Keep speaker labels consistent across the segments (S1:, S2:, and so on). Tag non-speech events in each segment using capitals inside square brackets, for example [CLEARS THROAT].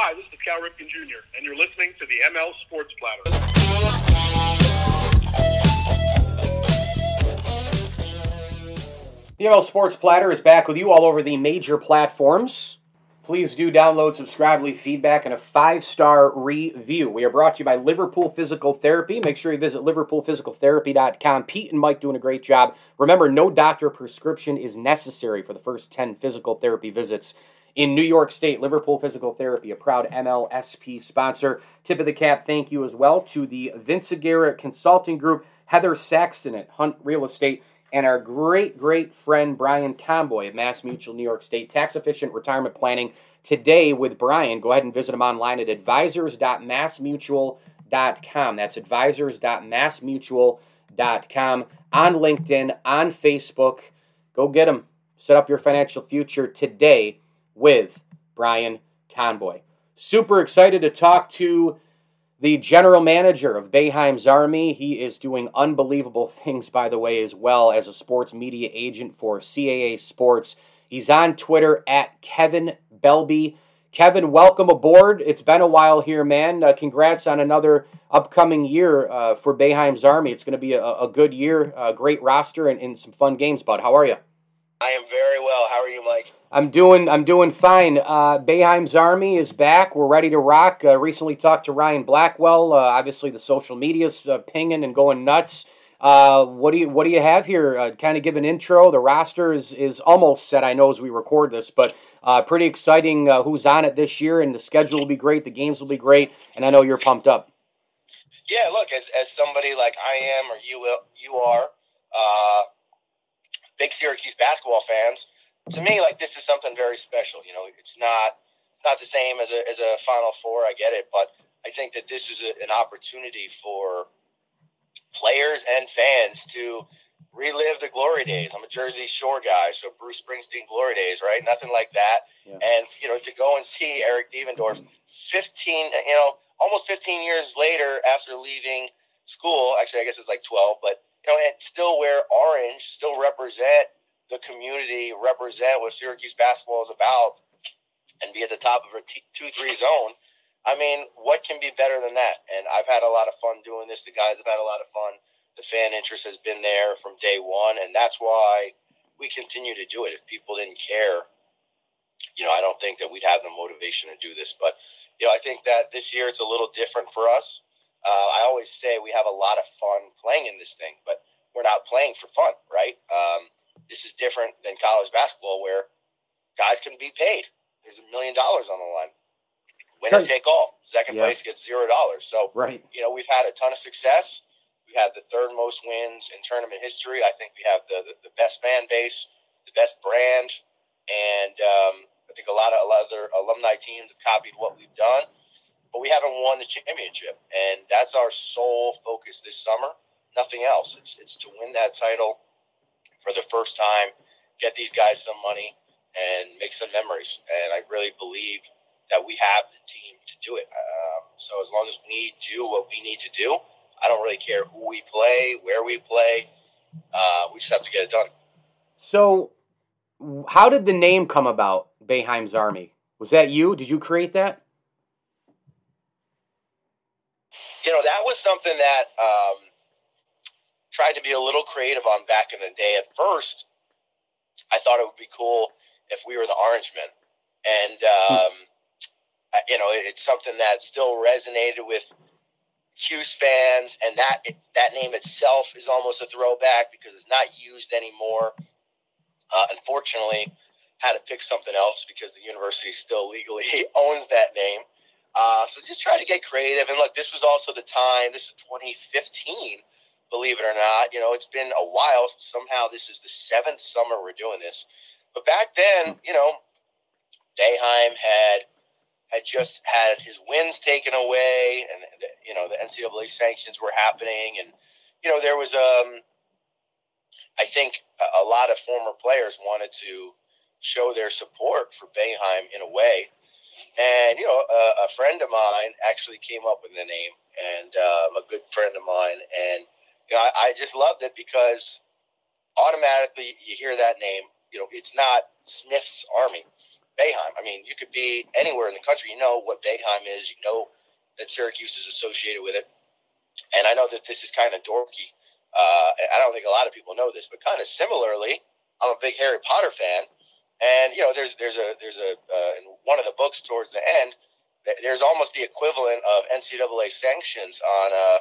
S1: Hi, this is Cal Ripken Jr., and you're listening to the ML Sports Platter.
S2: The ML Sports Platter is back with you all over the major platforms. Please do download, subscribe, leave feedback, and a five star review. We are brought to you by Liverpool Physical Therapy. Make sure you visit liverpoolphysicaltherapy.com. Pete and Mike doing a great job. Remember, no doctor prescription is necessary for the first 10 physical therapy visits in New York State. Liverpool Physical Therapy, a proud MLSP sponsor. Tip of the cap, thank you as well to the Vince Aguirre Consulting Group, Heather Saxton at Hunt Real Estate and our great, great friend Brian Conboy at Mass Mutual New York State. Tax efficient retirement planning today with Brian. Go ahead and visit him online at advisors.massmutual.com. That's advisors.massmutual.com. On LinkedIn, on Facebook. Go get him. Set up your financial future today with Brian Conboy. Super excited to talk to the general manager of Boeheim's Army. He is doing unbelievable [LAUGHS] things, by the way, as well as a sports media agent for CAA Sports. He's on Twitter at Kevin Belbey. Kevin, welcome aboard. It's been a while here, man. Uh, congrats on another upcoming year uh, for Boeheim's Army. It's going to be a, a, good year, a great roster, and, and some fun games, bud. How are you?
S3: I am very well. How are you, Mike?
S2: I'm doing I'm doing fine. Uh, Boeheim's Army is back. We're ready to rock. Uh, recently talked to Ryan Blackwell. Uh, obviously, the social media's uh, pinging and going nuts. Uh, what do you what do you have here? Uh, kind of give an intro. The roster is is almost set. I know as we record this, but pretty exciting. who's on it this year? And the schedule will be great. The games will be great. And I know you're pumped up.
S3: Yeah, look, as as somebody like I am or you you are, big Syracuse basketball fans to me, like this is something very special. You know, it's not it's not the same as a as a Final Four. I get it, but I think that this is a, an opportunity for players and fans to relive the glory days. I'm a Jersey Shore guy, so Bruce Springsteen glory days, right? Nothing like that. Yeah. And you know, to go and see Eric Devendorf, 15, you know, almost 15 years later after leaving school. Actually, I guess it's like 12, but you know, and still wear orange, still represent the community, represent what Syracuse basketball is about, and be at the top of a t- two three zone. I mean, what can be better than that? And I've had a lot of fun doing this. The guys have had a lot of fun. The fan interest has been there from day one, and that's why we continue to do it. If people didn't care, you know, I don't think that we'd have the motivation to do this. But you know, I think that this year it's a little different for us. Uh, I always say we have a lot of fun playing in this thing, but we're not playing for fun, right? Um, this is different than college basketball where guys can be paid. There's a million dollars on the line. Winner take all. Second yeah. place gets zero dollars. So,
S2: right.
S3: you know, we've had a ton of success. We have the third most wins in tournament history. I think we have the, the, the best fan base, the best brand, and um, I think a lot of a lot of other alumni teams have copied what we've done, but we haven't won the championship, and that's our sole focus this summer. Nothing else. It's it's to win that title for the first time, get these guys some money, and make some memories. And I really believe that we have the team to do it. Um, so as long as we do what we need to do, I don't really care who we play, where we play. Uh, we just have to get it done.
S2: So, how did the name come about, Boeheim's Army? Was that you? Did you create that?
S3: You know, that was something that um, tried to be a little creative on back in the day. At first, I thought it would be cool if we were the Orange Men, and um, hmm. you know, it's something that still resonated with Cuse fans, and that that name itself is almost a throwback because it's not used anymore. Uh, unfortunately, had to pick something else because the university still legally [LAUGHS] owns that name. Uh, so just try to get creative. And look, this was also the time. This is 2015 believe it or not. You know, it's been a while. Somehow this is the seventh summer we're doing this. But back then, you know, Boeheim had had just had his wins taken away, and the, you know the NCAA sanctions were happening, and you know there was um, I think a, a lot of former players wanted to show their support for Boeheim in a way, and you know a, a friend of mine actually came up with the name, and um, a good friend of mine, and you know I, I just loved it because automatically you hear that name, you know it's not Smith's Army Boeheim. I mean, you could be anywhere in the country. You know what Boeheim is. You know that Syracuse is associated with it. And I know that this is kind of dorky. Uh, I don't think a lot of people know this, but kind of similarly, I'm a big Harry Potter fan. And you know, there's there's a there's a uh, in one of the books towards the end, there's almost the equivalent of NCAA sanctions on uh,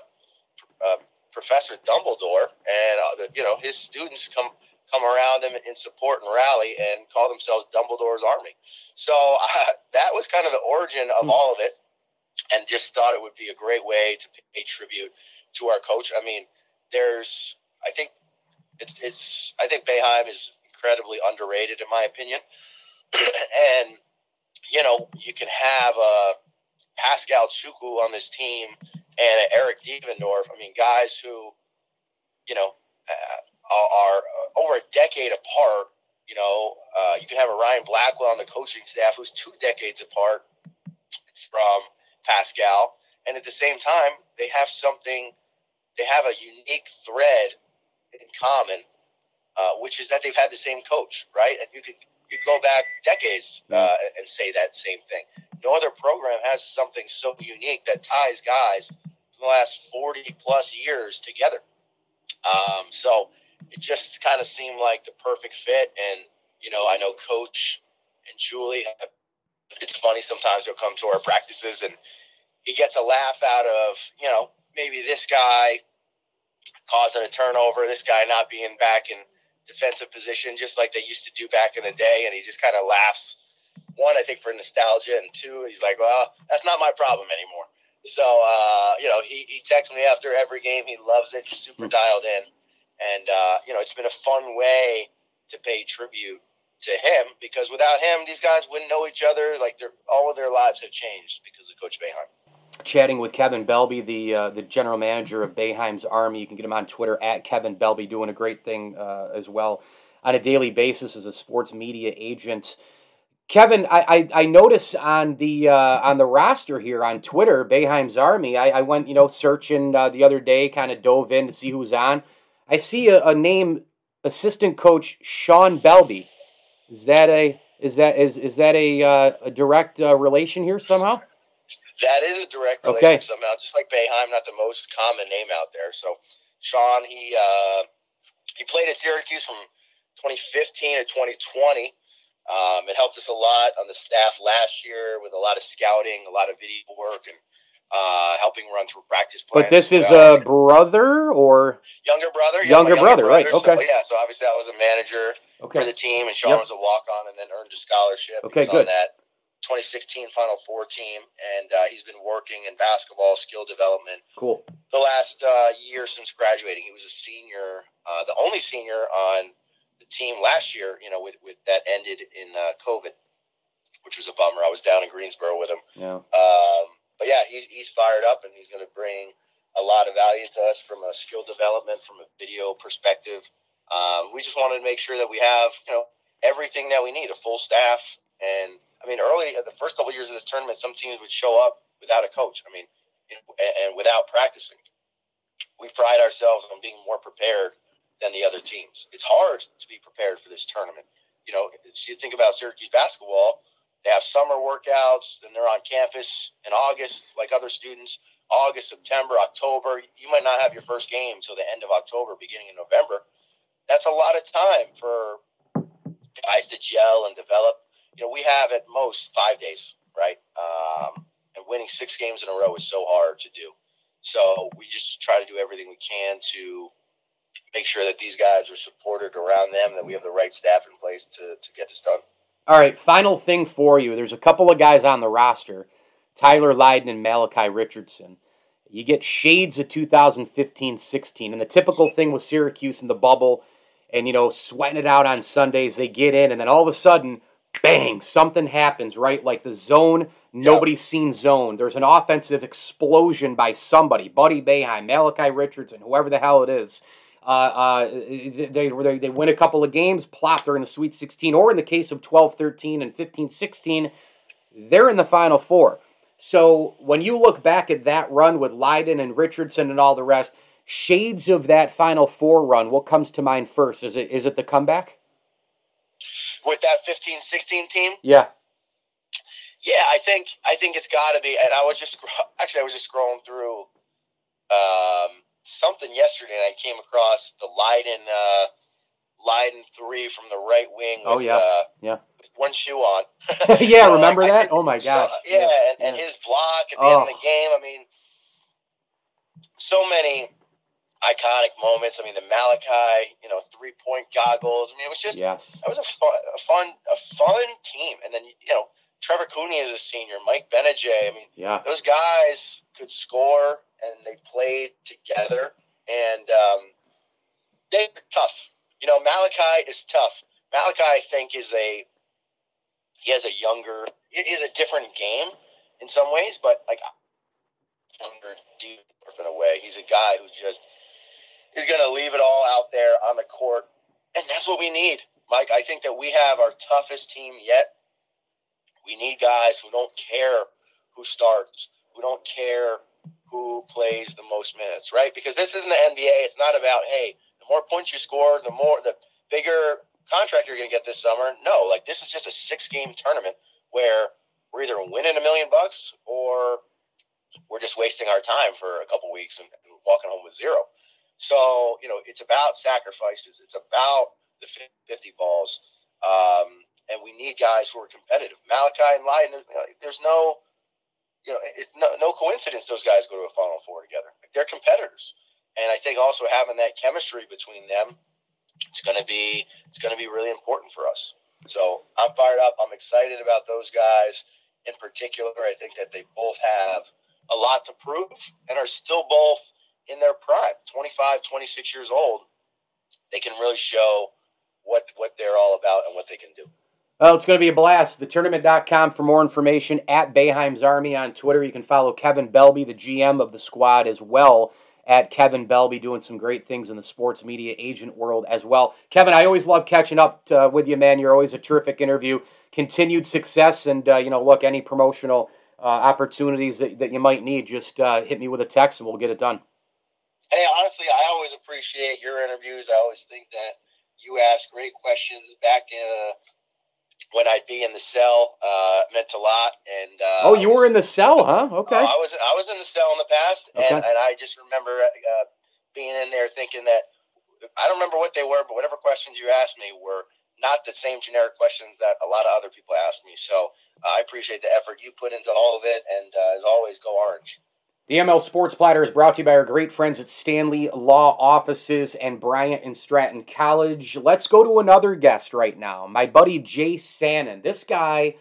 S3: uh, Professor Dumbledore, and uh, the, you know his students come come around him in support and rally and call themselves Dumbledore's Army. So [LAUGHS] uh, that was kind of the origin of hmm. all of it, and just thought it would be a great way to pay tribute to our coach. I mean, there's, I think, it's it's. I think Boeheim is incredibly underrated in my opinion, [CLEARS THROAT] and you know you can have a uh, Pascal Chukwu on this team and Eric Devendorf. I mean, guys who, you know. Uh, are uh, over a decade apart. You know, uh, you can have a Ryan Blackwell on the coaching staff who's two decades apart from Pascal, and at the same time, they have something. They have a unique thread in common, uh, which is that they've had the same coach, right? And you could you go back decades uh, and say that same thing. No other program has something so unique that ties guys from the last forty plus years together. Um, so it just kind of seemed like the perfect fit. And, you know, I know Coach and Julie, it's funny sometimes they'll come to our practices and he gets a laugh out of, you know, maybe this guy causing a turnover, this guy not being back in defensive position, just like they used to do back in the day. And he just kind of laughs. One, I think for nostalgia, and two, he's like, well, that's not my problem anymore. So, uh, you know, he, he texts me after every game. He loves it, super dialed in and uh, you know it's been a fun way to pay tribute to him because without him, these guys wouldn't know each other. Like all of their lives have changed because of Coach Boeheim.
S2: Chatting with Kevin Belbey, the uh, the general manager of Boeheim's Army. You can get him on Twitter at Kevin Belbey, doing a great thing uh, as well on a daily basis as a sports media agent. Kevin, I, I, I notice on the uh, on the roster here on Twitter, Boeheim's Army. I, I went you know searching uh, the other day, kind of dove in to see who's on. I see a, a name, assistant coach Sean Belbey. Is that a is that is is that a uh, a direct uh, relation here somehow?
S3: That is a direct relation okay. somehow. Just like Boeheim, not the most common name out there. So Sean, he uh, he played at Syracuse from 2015 to 2020. Um, it helped us a lot on the staff last year with a lot of scouting, a lot of video work, and uh, helping run through practice plans.
S2: But this is a brother or
S3: younger brother,
S2: yeah, younger, brother, brother, right? Okay,
S3: yeah. So obviously, I was a manager okay. for the team, and Sean yep. was a walk on, and then earned a scholarship.
S2: Okay, good.
S3: On that 2016 Final Four team, and uh, he's been working in basketball skill development.
S2: Cool.
S3: The last uh, year since graduating, he was a senior, uh, the only senior on the team last year. You know, with with that ended in uh, COVID, which was a bummer. I was down in Greensboro with him.
S2: Yeah.
S3: Um, but yeah, he's he's fired up and he's going to bring a lot of value to us from a skill development, from a video perspective. Um, we just wanted to make sure that we have you know everything that we need, a full staff. And I mean, early uh, the first couple of years of this tournament, some teams would show up without a coach. I mean, and without practicing. We pride ourselves on being more prepared than the other teams. It's hard to be prepared for this tournament. You know, you think about Syracuse basketball they have summer workouts, then they're on campus in August, like other students. August, September, October. You might not have your first game until the end of October, beginning of November. That's a lot of time for guys to gel and develop. You know, we have at most five days, right? Um, and winning six games in a row is so hard to do. So we just try to do everything we can to make sure that these guys are supported around them, that we have the right staff in place to, to get this done.
S2: All right, final thing for you. There's a couple of guys on the roster Tyler Lydon and Malachi Richardson. You get shades of 2015 16. And the typical thing with Syracuse in the bubble and, you know, sweating it out on Sundays, they get in, and then all of a sudden, bang, something happens, right? Like the zone, nobody's seen zone. There's an offensive explosion by somebody, Buddy Boeheim, Malachi Richardson, whoever the hell it is. Uh, uh, they, they, they win a couple of games, plop, they're in the Sweet 16, or in the case of 12 13 and 15 16, they're in the Final Four. So when you look back at that run with Lydon and Richardson and all the rest, shades of that Final Four run, what comes to mind first? Is it is it the comeback?
S3: With that 15-16 team?
S2: Yeah.
S3: Yeah, I think I think it's got to be. And I was just actually I was just scrolling through um, something yesterday, and I came across the Lydon uh, Lydon three from the right wing.
S2: Oh, yeah.
S3: uh,
S2: Yeah.
S3: with one shoe on. [LAUGHS] [LAUGHS]
S2: yeah,
S3: So,
S2: remember
S3: I
S2: that? Oh my
S3: so-
S2: gosh.
S3: yeah, and, and
S2: yeah.
S3: his block at the end of
S2: Oh.
S3: the game. I mean, so many iconic moments. I mean, the Malachi, you know, three point goggles. I mean, it was just
S2: Yes.
S3: that was a fun, a fun, a fun team. And then you know, Trevor Cooney is a senior, Mike Gbinije. I mean,
S2: Yeah.
S3: those guys could score and they played together and um, they're tough. You know, Malachi is tough. Malachi, I think, is a he has a younger, it is a different game in some ways, but like younger, deep in a way. He's a guy who just is going to leave it all out there on the court, and that's what we need, Mike. I think that we have our toughest team yet. We need guys who don't care who starts, who don't care who plays the most minutes, right? Because this isn't the NBA. It's not about hey, the more points you score, the more the bigger contract you're going to get this summer. No, like this is just a six game tournament where we're either winning a million bucks or we're just wasting our time for a couple weeks and, and walking home with zero. So, you know, it's about sacrifices. It's about the 50 balls. Um, and we need guys who are competitive. Malachi and know, there's no, you know, it's no, no coincidence those guys go to a Final Four together. They're competitors. And I think also having that chemistry between them, it's going to be it's going to be really important for us. So I'm fired up. I'm excited about those guys in particular. I think that they both have a lot to prove and are still both in their prime 25 26 years old they can really show what what they're all about and what they can do
S2: Well, it's going to be a blast. TheTournament.com for more information. At Boeheim's Army on Twitter. You can follow Kevin Belbey, the GM of the squad, as well. At Kevin Belbey, doing some great things in the sports media agent world as well. Kevin, I always love catching up uh, with you, man. You're always a terrific interview. Continued success, and uh, you know, look, any promotional uh, opportunities that, that you might need, just uh, hit me with a text, and we'll get it done.
S3: Hey honestly i always appreciate your interviews i always think that you ask great questions back uh, when i'd be in the cell uh, meant a lot and uh,
S2: oh, you were in the cell, [LAUGHS] huh? Okay.
S3: Uh, I was I was in the cell in the past, and,
S2: Okay.
S3: and I just remember uh, being in there thinking that I don't remember what they were, but whatever questions you asked me were not the same generic questions that a lot of other people asked me. So uh, I appreciate the effort you put into all of it, and uh, as always, go Orange.
S2: The ML Sports Platter is brought to you by our great friends at Stanley Law Offices and Bryant and Stratton College. Let's go to another guest right now. My buddy Jay Sannon. This guy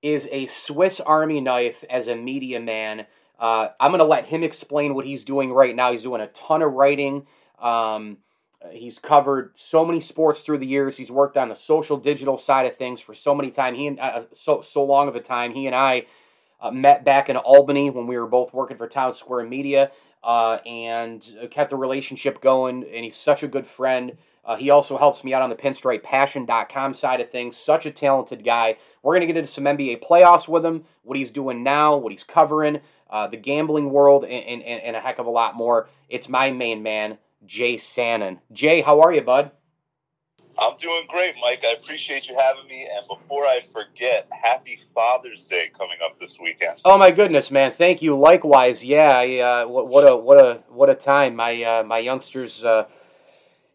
S2: is a Swiss Army knife as a media man. Uh, I'm going to let him explain what he's doing right now. He's doing a ton of writing. Um, he's covered so many sports through the years. He's worked on the social digital side of things for so many time. He and uh, so so long of a time. He and I uh, met back in Albany when we were both working for Town Square Media uh, and uh, kept the relationship going. And he's such a good friend. Uh, he also helps me out on the pinstripepassion.com side of things. Such a talented guy. We're going to get into some NBA playoffs with him, what he's doing now, what he's covering, uh, the gambling world, and, and, and a heck of a lot more. It's my main man, Jay Sannon. Jay, how are you, bud?
S4: I'm doing great, Mike. I appreciate you having me. And before I forget, happy Father's Day coming up this weekend.
S2: Oh my goodness, man! Thank you. Likewise, yeah. I, uh, what, a what a what a time. My uh, my youngsters, uh,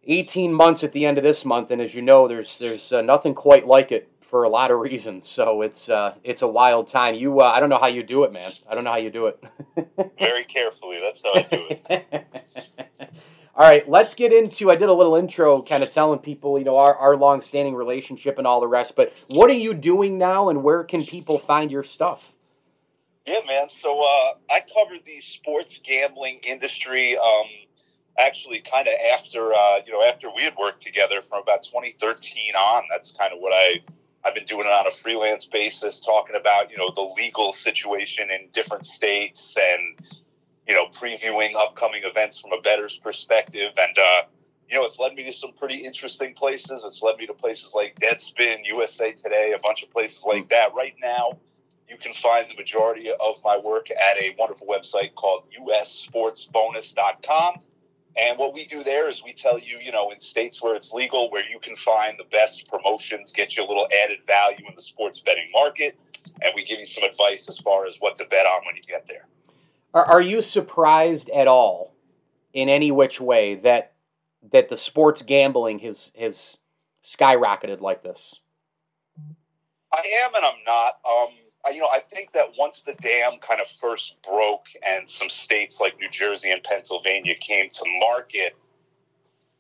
S2: eighteen months at the end of this month, and as you know, there's there's uh, nothing quite like it for a lot of [LAUGHS] reasons. So it's uh, it's a wild time. You, uh, I don't know how you do it, man. I don't know how you do it. [LAUGHS]
S4: Very carefully. That's how I do it. [LAUGHS]
S2: all right, let's get into. I did a little intro, kind of telling people, you know, our our long-standing relationship and all the rest. But what are you doing now, and where can people find your stuff?
S4: Yeah, man. So uh, I cover the sports gambling industry. Um, actually, kind of after uh, you know after we had worked together from about 2013 on. That's kind of what I I've been doing it on a freelance basis, talking about you know the legal situation in different states and you know previewing upcoming events from a bettor's perspective. And uh, you know, it's led me to some pretty interesting places. It's led me to places like Deadspin, USA Today, a bunch of places like that. Right now, you can find the majority of my work at a wonderful website called ussportsbonus.com. And what we do there is we tell you, you know, in states where it's legal, where you can find the best promotions, get you a little added value in the sports betting market. And we give you some advice as far as what to bet on when you get there.
S2: Are, are you surprised at all in any which way that that the sports gambling has has skyrocketed like this?
S4: I am and I'm not. Um, I, you know, I think that once the dam kind of first broke and some states like New Jersey and Pennsylvania came to market,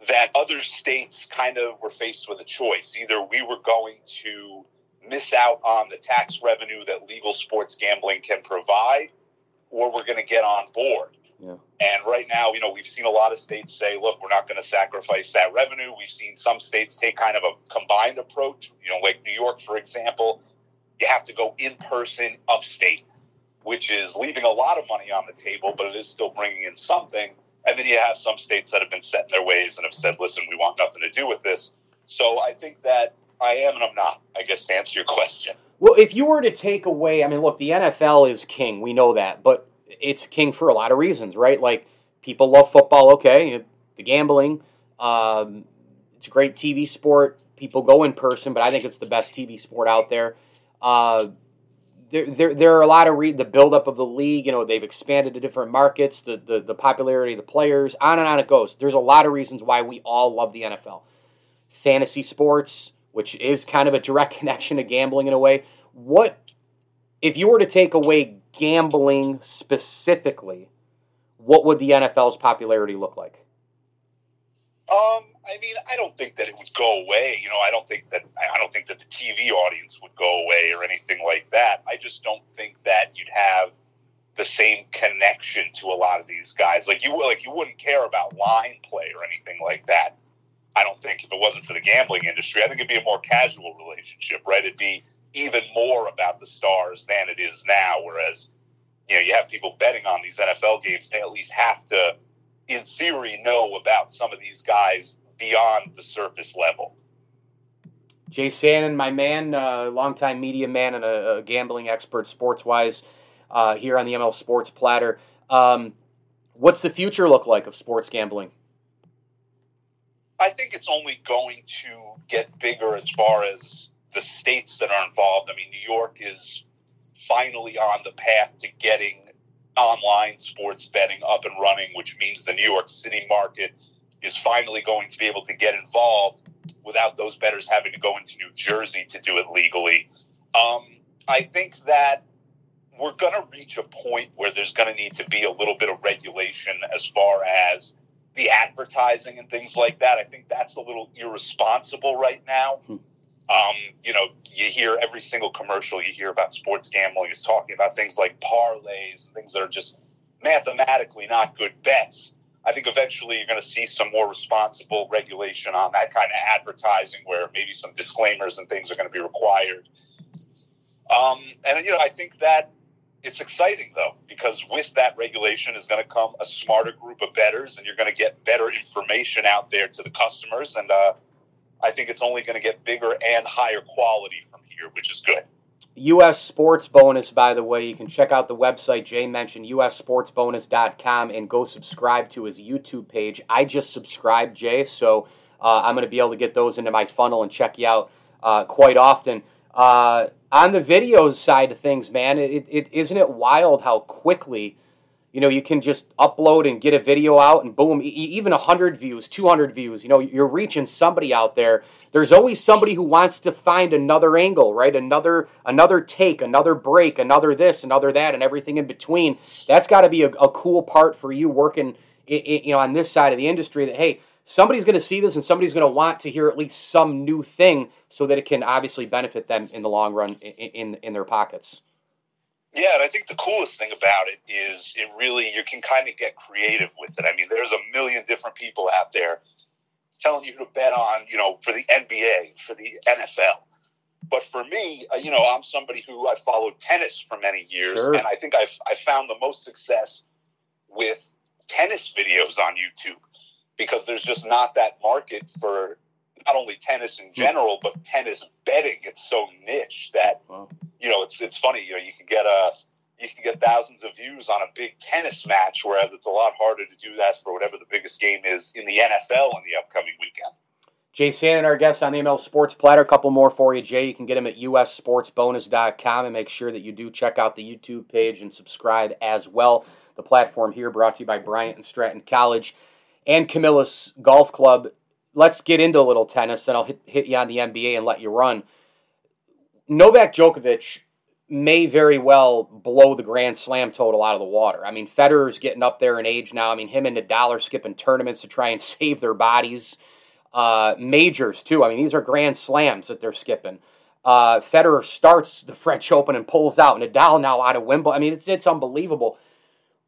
S4: that other states kind of were faced with a choice. Either we were going to miss out on the tax revenue that legal sports gambling can provide, or we're going to get on board.
S2: Yeah.
S4: And right now, you know, we've seen a lot of states say, look, we're not going to sacrifice that revenue. We've seen some states take kind of a combined approach, you know, like New York, for example, you have to go in person upstate, which is leaving a lot of money on the table, but it is still bringing in something. And then you have some states that have been set in their ways and have said, listen, we want nothing to do with this. So I think that I am and I'm not, I guess, to answer your [LAUGHS] question.
S2: Well, if you were to take away, I mean, look, the NFL is king. We know that. But it's king for a lot of reasons, right? Like people love football, okay, the gambling. Um, it's a great TV sport. People go in person, but I think it's the best TV sport out there. Uh, there, there, there are a lot of re- the buildup of the league. You know, they've expanded to different markets, the, the the popularity of the players, on and on it goes. There's a lot of reasons why we all love the NFL. Fantasy sports, which is kind of a direct [LAUGHS] connection to gambling in a way. What if you were to take away gambling specifically, what would the NFL's popularity look like?
S4: Um, I mean, I don't think that it would go away. You know, I don't think that I don't think that the TV audience would go away or anything like that. I just don't think that you'd have the same connection to a lot of these guys. Like you, like you wouldn't care about line play or anything like that. I don't think if it wasn't for the gambling industry, I think it'd be a more casual relationship, right? It'd be even more about the stars than it is now. Whereas, you know, you have people betting on these NFL games, they at least have to, in theory, know about some of these guys beyond the surface level.
S2: Jay Sannon, my man, uh, longtime media man and a, a gambling expert, sports wise, uh, here on the ML Sports Platter. Um, what's the future look like of sports gambling?
S4: I think it's only going to get bigger as far as the states that are involved. I mean, New York is finally on the path to getting online sports betting up and running, which means the New York City market is finally going to be able to get involved without those bettors having to go into New Jersey to do it legally. Um, I think that we're going to reach a point where there's going to need to be a little bit of regulation as far as the advertising and things like that. I think that's a little irresponsible right now. Hmm. Um, you know, you hear every single commercial you hear about sports gambling is talking about things like parlays and things that are just mathematically not good bets. I think eventually you're going to see some more responsible regulation on that kind of advertising where maybe some disclaimers and things are going to be required. Um, and, you know, I think that it's exciting though, because with that regulation is going to come a smarter group of bettors and you're going to get better information out there to the customers. And, uh, I think it's only going to get bigger and higher quality from here, which is good.
S2: US Sports Bonus, by the way, you can check out the website Jay mentioned, ussportsbonus.com, and go subscribe to his YouTube page. I just subscribed, Jay, so uh, I'm going to be able to get those into my funnel and check you out uh, quite often. Uh, on the video side of things, man, it, it isn't it wild how quickly you know, you can just upload and get a video out and boom, even 100 views, 200 views. You know, you're reaching somebody out there. There's always somebody who wants to find another angle, right? Another another take, another break, another this, another that, and everything in between. That's got to be a, a, cool part for you working, you know, on this side of the industry. That hey, somebody's going to see this and somebody's going to want to hear at least some new thing so that it can obviously benefit them in the long run in, in, in their pockets.
S4: Yeah, and I think the coolest thing about it is it really you can kind of get creative with it. I mean, there's a million different people out there telling you to bet on, you know, for the NBA, for the NFL. But for me, uh, you know, I'm somebody who I followed tennis for many years,
S2: Sure.
S4: and I think I've I found the most success with tennis videos on YouTube because there's just not that market for not only tennis
S2: Hmm.
S4: in general, but tennis betting. It's so niche that
S2: Wow.
S4: you know it's it's funny. You know, you can get a you can get thousands of views on a big tennis match, whereas it's a lot harder to do that for whatever the biggest game is in the NFL in the upcoming weekend.
S2: Jay Sannon, our guest on the ML Sports Platter. A couple more for you, Jay. You can get him at ussportsbonus.com and make sure that you do check out the YouTube page and subscribe as well. The platform here brought to you by Bryant and Stratton College and Camillus Golf Club. Let's get into a little tennis, and I'll hit, hit you on the NBA and let you run. Novak Djokovic may very well blow the Grand Slam total out of the water. I mean, Federer's getting up there in age now. I mean, him and Nadal are skipping tournaments to try and [LAUGHS] save their bodies uh, majors too. I mean, these are grand slams that they're skipping. Uh, Federer starts the [LAUGHS] French Open and pulls out. Nadal now out of Wimbledon. I mean, it's it's unbelievable.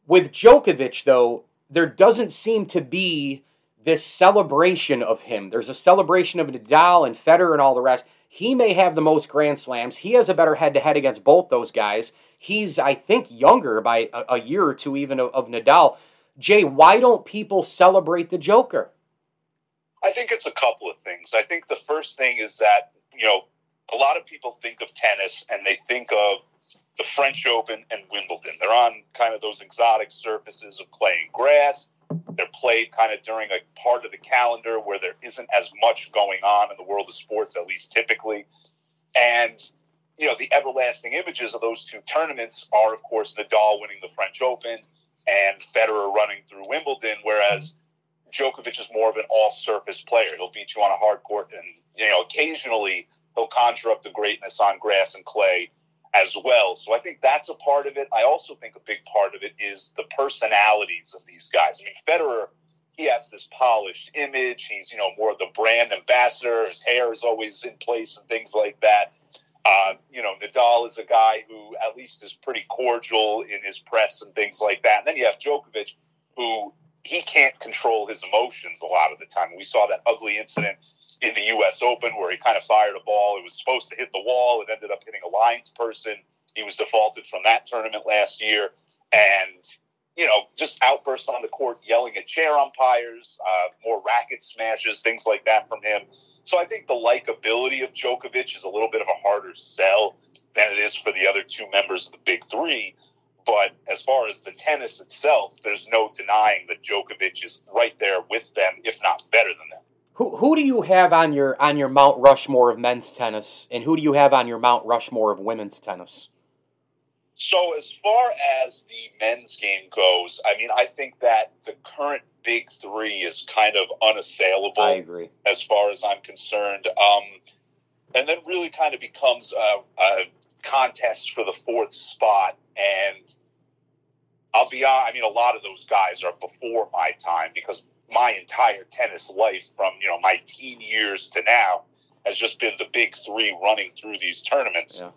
S2: With Djokovic, though, there doesn't seem to be this celebration of him. There's a celebration of Nadal and Federer and all the rest. He may have the most grand slams. He has a better head to head against both those guys. He's, I think, younger by a, a year or two even of, of Nadal. Jay, why don't people celebrate the Joker?
S4: I think it's a couple of things. I think the first thing is that, you know, a lot of people think of tennis and they think of the French Open and Wimbledon. They're on kind of those exotic surfaces of clay and grass. They're played kind of during a part of the calendar where there isn't as much going on in the world of sports, at least typically. And, you know, the everlasting images of those two tournaments are, of course, Nadal winning the French Open and Federer running through Wimbledon, whereas Djokovic is more of an all-surface player. He'll beat you on a hard court, and you know occasionally he'll conjure up the greatness on grass and clay as well. So I think that's a part of it. I also think a big part of it is the personalities of these guys. I mean, Federer, he has this polished image. He's you know more of the brand ambassador. His hair is always in place and things like that. Uh, you know, Nadal is a guy who at least is pretty cordial in his press and things like that. And then you have Djokovic, who he can't control his emotions a lot of the time. We saw that ugly incident in the U.S. Open where he kind of fired a ball. It was supposed to hit the wall. It ended up hitting a lines person. He was defaulted from that tournament last year. And, you know, just outbursts on the court, yelling at chair umpires, uh, more racket smashes, things like that from him. So I think the likability of Djokovic is a little bit of a harder sell than it is for the other two members of the big three. But as far as the tennis itself, there's no denying that Djokovic is right there with them, if not better than them.
S2: Who who do you have on your on your Mount Rushmore of men's tennis, and who do you have on your Mount Rushmore of women's tennis?
S4: So as far as the men's game goes, I mean, I think that the current big three is kind of unassailable.
S2: I agree.
S4: as far as I'm concerned. Um, and then really kind of becomes a, a contest for the fourth spot. And I'll be honest, I mean, a lot of those guys are before my time because my entire tennis life, from you know my teen years to now, has just been the big three running through these tournaments.
S2: Yeah.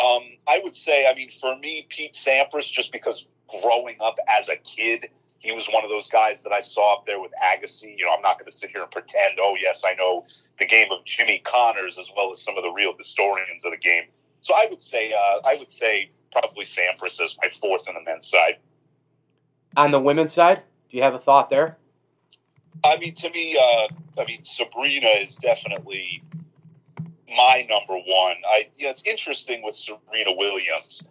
S4: Um, I would say, I mean, for me, Pete Sampras, just because growing up as a kid, he was one of those guys that I saw up there with Agassi. You know, I'm not going to sit here and pretend, oh, yes, I know the game of Jimmy Connors as well as some of the real historians of the game. So I would say, uh, I would say probably Sampras as my fourth on the men's side.
S2: On the women's side, do you have a thought there?
S4: I mean, to me, uh, I mean, Serena is definitely my number one. I, you know, it's interesting with Serena Williams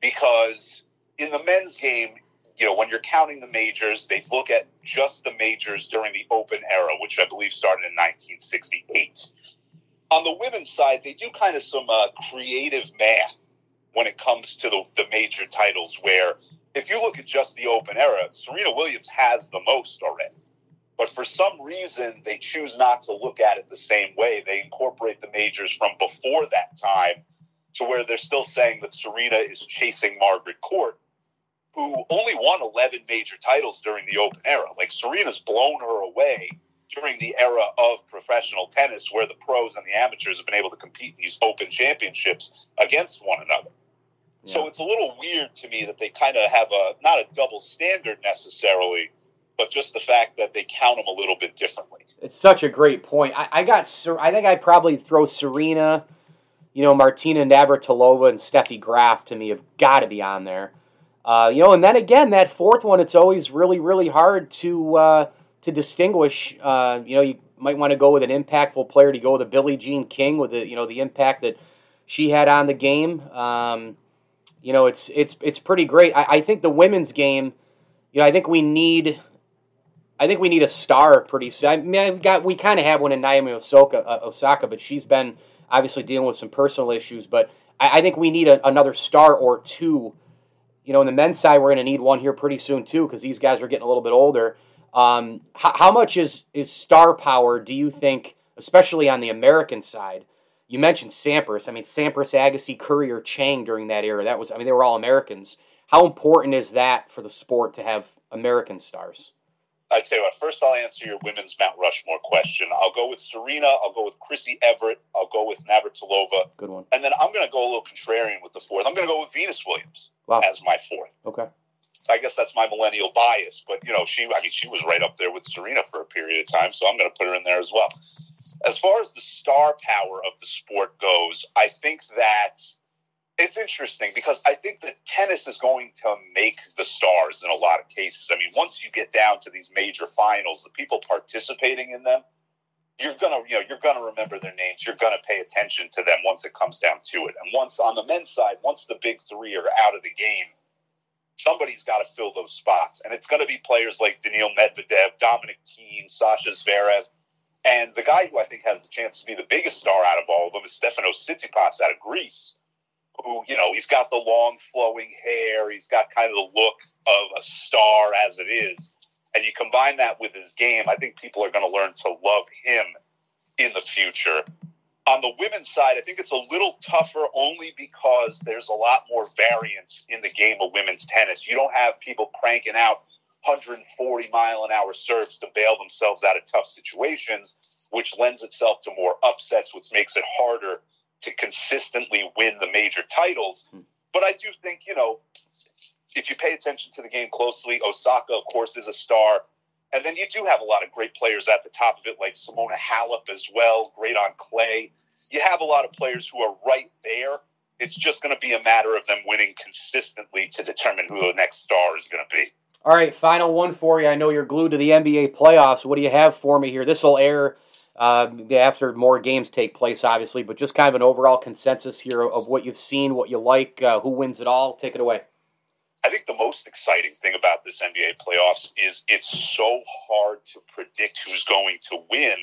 S4: because in the men's game, you know, when you're counting the majors, they look at just the majors during the Open era, which I believe started in 1968. On the women's side, they do kind of some uh, creative math when it comes to the, the major titles, where if you look at just the Open era, Serena Williams has the most already. But for some reason, they choose not to look at it the same way. They incorporate the majors from before that time to where they're still saying that Serena is chasing Margaret Court, who only won 11 major titles during the Open era. Like Serena's blown her away during the era of professional tennis where the pros and the amateurs have been able to compete in these Open championships against one another. So it's a little weird to me that they kind of have a not a double standard necessarily, but just the fact that they count them a little bit differently.
S2: It's such a great point. I, I got. I think I'd probably throw Serena you know, Martina Navratilova and Steffi Graf to me have got to be on there. Uh, you know, and then again, that fourth one, it's always really, really hard to uh, to distinguish. Uh, you know, you might want to go with an impactful player to go with a Billie Jean King with the you know the impact that she had on the game. Um, you know, it's it's it's pretty great. I, I, think the women's game. You know, I think we need. I think we need a star pretty soon. I mean, we got we kind of have one in Naomi Osaka, uh, Osaka, but she's been obviously dealing with some personal issues. But I, I think we need a, another star or two. You know, in the men's side, we're going to need one here pretty soon too, because these guys are getting a little bit older. Um, how, how much is is star power? Do you think, especially on the American side? You mentioned Sampras. I mean, Sampras, Agassi, Courier, Chang during that era. That was, I mean, they were all Americans. How important is that for the sport to have American stars?
S4: I tell you what. First, I'll answer your women's Mount Rushmore question. I'll go with Serena. I'll go with Chrissy Everett. I'll go with Navratilova.
S2: Good one.
S4: And then I'm going to go a little contrarian with the fourth. I'm going to go with Venus Williams
S2: wow.
S4: as my fourth.
S2: Okay.
S4: I guess that's my millennial bias, but you know, she I mean she was right up there with Serena for a period of time, so I'm going to put her in there as well. As far as the star power of the sport goes, I think that it's interesting because I think that tennis is going to make the stars in a lot of cases. I mean, once you get down to these major finals, the people participating in them, you're gonna, you know, you're gonna remember their names. You're gonna pay attention to them once it comes down to it. And once on the men's side, once the big three are out of the game, somebody's got to fill those spots. And it's to be players like Daniil Medvedev, Dominic Thiem, Sasha Zverev. And the guy who I think has the chance to be the biggest star out of all of them is Stefanos Tsitsipas out of Greece, who, you know, he's got the long flowing hair. He's got kind of the look of a star as it is. And you combine that with his game, I think people are going to learn to love him in the future. On the women's side, I think it's a little tougher only because there's a lot more variance in the game of women's tennis. You don't have people cranking out 140 mile an hour serves to bail themselves out of tough situations, which lends itself to more upsets, which makes it harder to consistently win the major titles. Hmm. But I do think, you know, if you pay attention to the game closely, Osaka, of course, is a star. And then you do have a lot of great players at the top of it, like Simona Halep as well, great on clay. You have a lot of players who are right there. It's just going to be a matter of them winning consistently to determine who the next star is going to be.
S2: All right, final one for you. I know you're glued to the NBA playoffs. What do you have for me here? This will air uh, after more games take place, obviously, but just kind of an overall consensus here of what you've seen, what you like, uh, who wins it all. Take it away.
S4: I think the most exciting thing about this NBA playoffs is it's so hard to predict who's going to win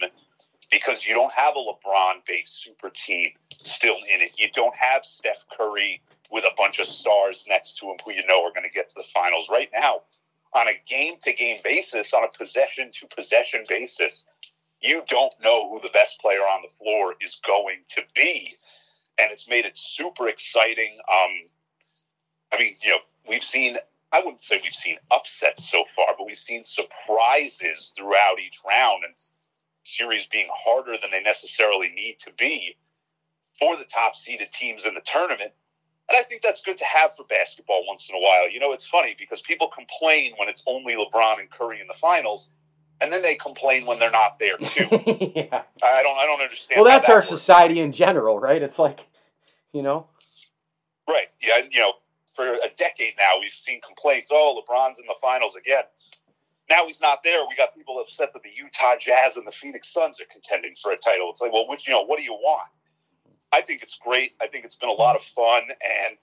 S4: because you don't have a LeBron based super team still in it. You don't have Steph Curry with a bunch of stars next to him who you know are going to get to the finals. Right now, on a game to game basis, on a possession to possession basis, you don't know who the best player on the floor is going to be. And it's made it super exciting. Um, I mean, you know, we've seen, I wouldn't say we've seen upsets so far, but we've seen surprises throughout each round and series being harder than they necessarily need to be for the top seeded teams in the tournament. And I think that's good to have for basketball once in a while. You know, it's funny because people complain when it's only LeBron and Curry in the finals, and then they complain when they're not there [LAUGHS] too. yeah. I don't I don't understand.
S2: Well, that's
S4: that
S2: our
S4: works.
S2: society in general, right? It's like, you know.
S4: Right. Yeah, you know, for a decade now, we've seen complaints. Oh, LeBron's in the finals again. Now he's not there. We got people upset that the Utah Jazz and the Phoenix Suns are contending for a title. It's like, well, which you know, what do you want? I think it's great. I think it's been a lot of fun, and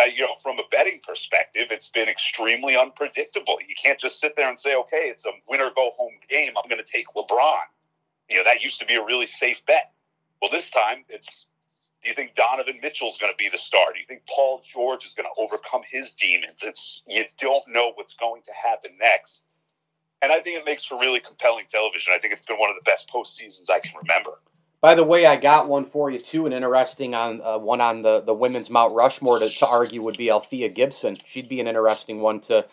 S4: uh, you know, from a betting perspective, it's been extremely unpredictable. You can't just sit there and say, okay, it's a winner go home game. I'm going to take LeBron. You know, that used to be a really safe bet. Well, this time it's do you think Donovan Mitchell's going to be the star? Do you think Paul George is going to overcome his demons? It's you don't know what's going to happen next, and I think it makes for really compelling television. I think it's been one of the best postseasons I can remember.
S2: By the way, I got one for you too, an interesting on uh, one on the, the women's Mount Rushmore to, to argue would be Althea Gibson. She'd be an interesting one to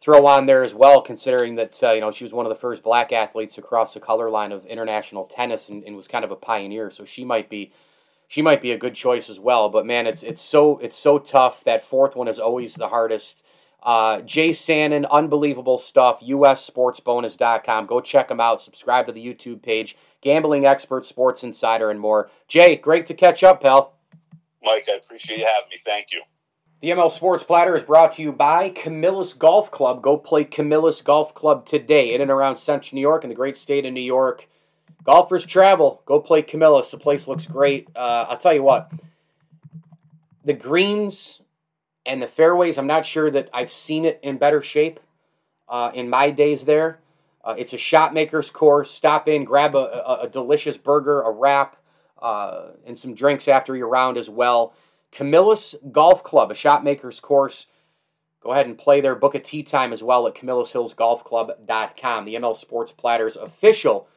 S2: throw on there as well, considering that uh, you know she was one of the first black athletes across the color line of international tennis and, and was kind of a pioneer. So she might be she might be a good choice as well. But man, it's it's so it's so tough. That fourth one is always the hardest. Uh, Jay Sannon, unbelievable stuff. USSportsBonus.com. Go check him out. Subscribe to the YouTube page. Gambling Expert, Sports Insider, and more. Jay, great to catch up, pal.
S4: Mike, I appreciate you having me. Thank you.
S2: The ML Sports Platter is brought to you by Camillus Golf Club. Go play Camillus Golf Club today in and around Central New York and the great state of New York. Golfers travel. Go play Camillus. The place looks great. Uh, I'll tell you what, the greens and the fairways, I'm not sure that I've seen it in better shape uh, in my days there. Uh, it's a shot maker's course. Stop in, grab a, a, a delicious burger, a wrap, uh, and some drinks after your round as well. Camillus Golf Club, a shot maker's course. Go ahead and play there. Book a tee time as well at CamillusHillsGolfClub.com. The ML Sports Platter's official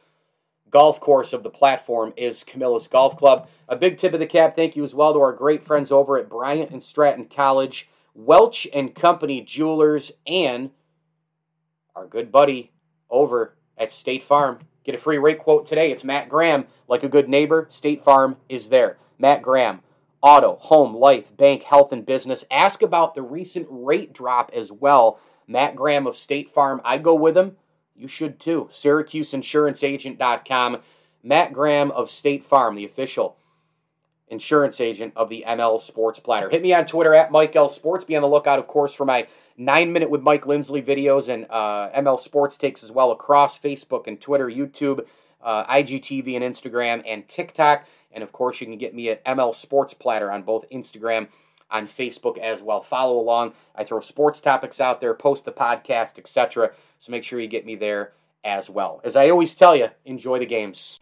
S2: golf course of the platform is Camillus Golf Club. A big tip of the cap thank you as well to our great friends over at Bryant and Stratton College, Welch and Company Jewelers, and our good buddy over at State Farm. Get a free rate quote today. It's Matt Graham. Like a good neighbor, State Farm is there. Matt Graham, auto, home, life, bank, health, and business. Ask about the recent rate drop as well. Matt Graham of State Farm. I go with him. You should too. SyracuseInsuranceAgent.com. Matt Graham of State Farm, the official insurance agent of the ML Sports Platter. Hit me on Twitter at Mike L Sports. Be on the lookout, of course, for my nine minute with Mike Lindsley videos and uh, ML Sports takes as well across Facebook and Twitter, YouTube, uh, IGTV and Instagram and TikTok. And of course, you can get me at ML Sports Platter on both Instagram on Facebook as well. Follow along. I throw sports topics out there, post the podcast, etc. So make sure you get me there as well. As I always tell you, enjoy the games.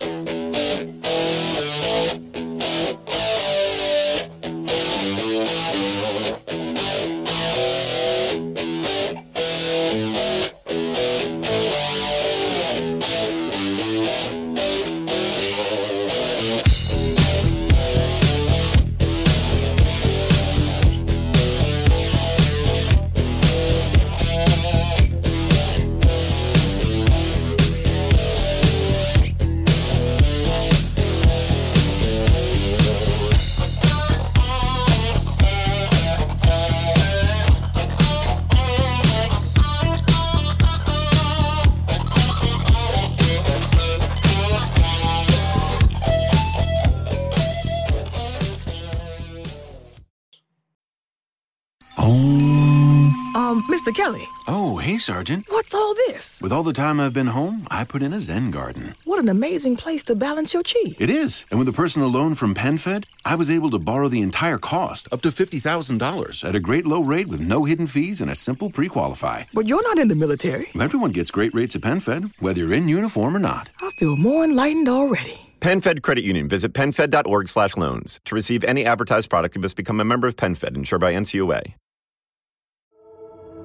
S5: Sergeant.
S6: what's all this?
S5: With all the time I've been home, I put in a Zen garden.
S6: What an amazing place to balance your chi.
S5: It is. And with a personal loan from PenFed, I was able to borrow the entire cost, up to $50,000, at a great low rate with no hidden fees and a simple pre qualify.
S6: But you're not in the military.
S5: Everyone gets great rates at PenFed, whether you're in uniform or not.
S6: I feel more enlightened already.
S7: PenFed Credit Union. Visit PenFed.org slash loans. To receive any advertised product, you must become a member of PenFed, insured by NCUA.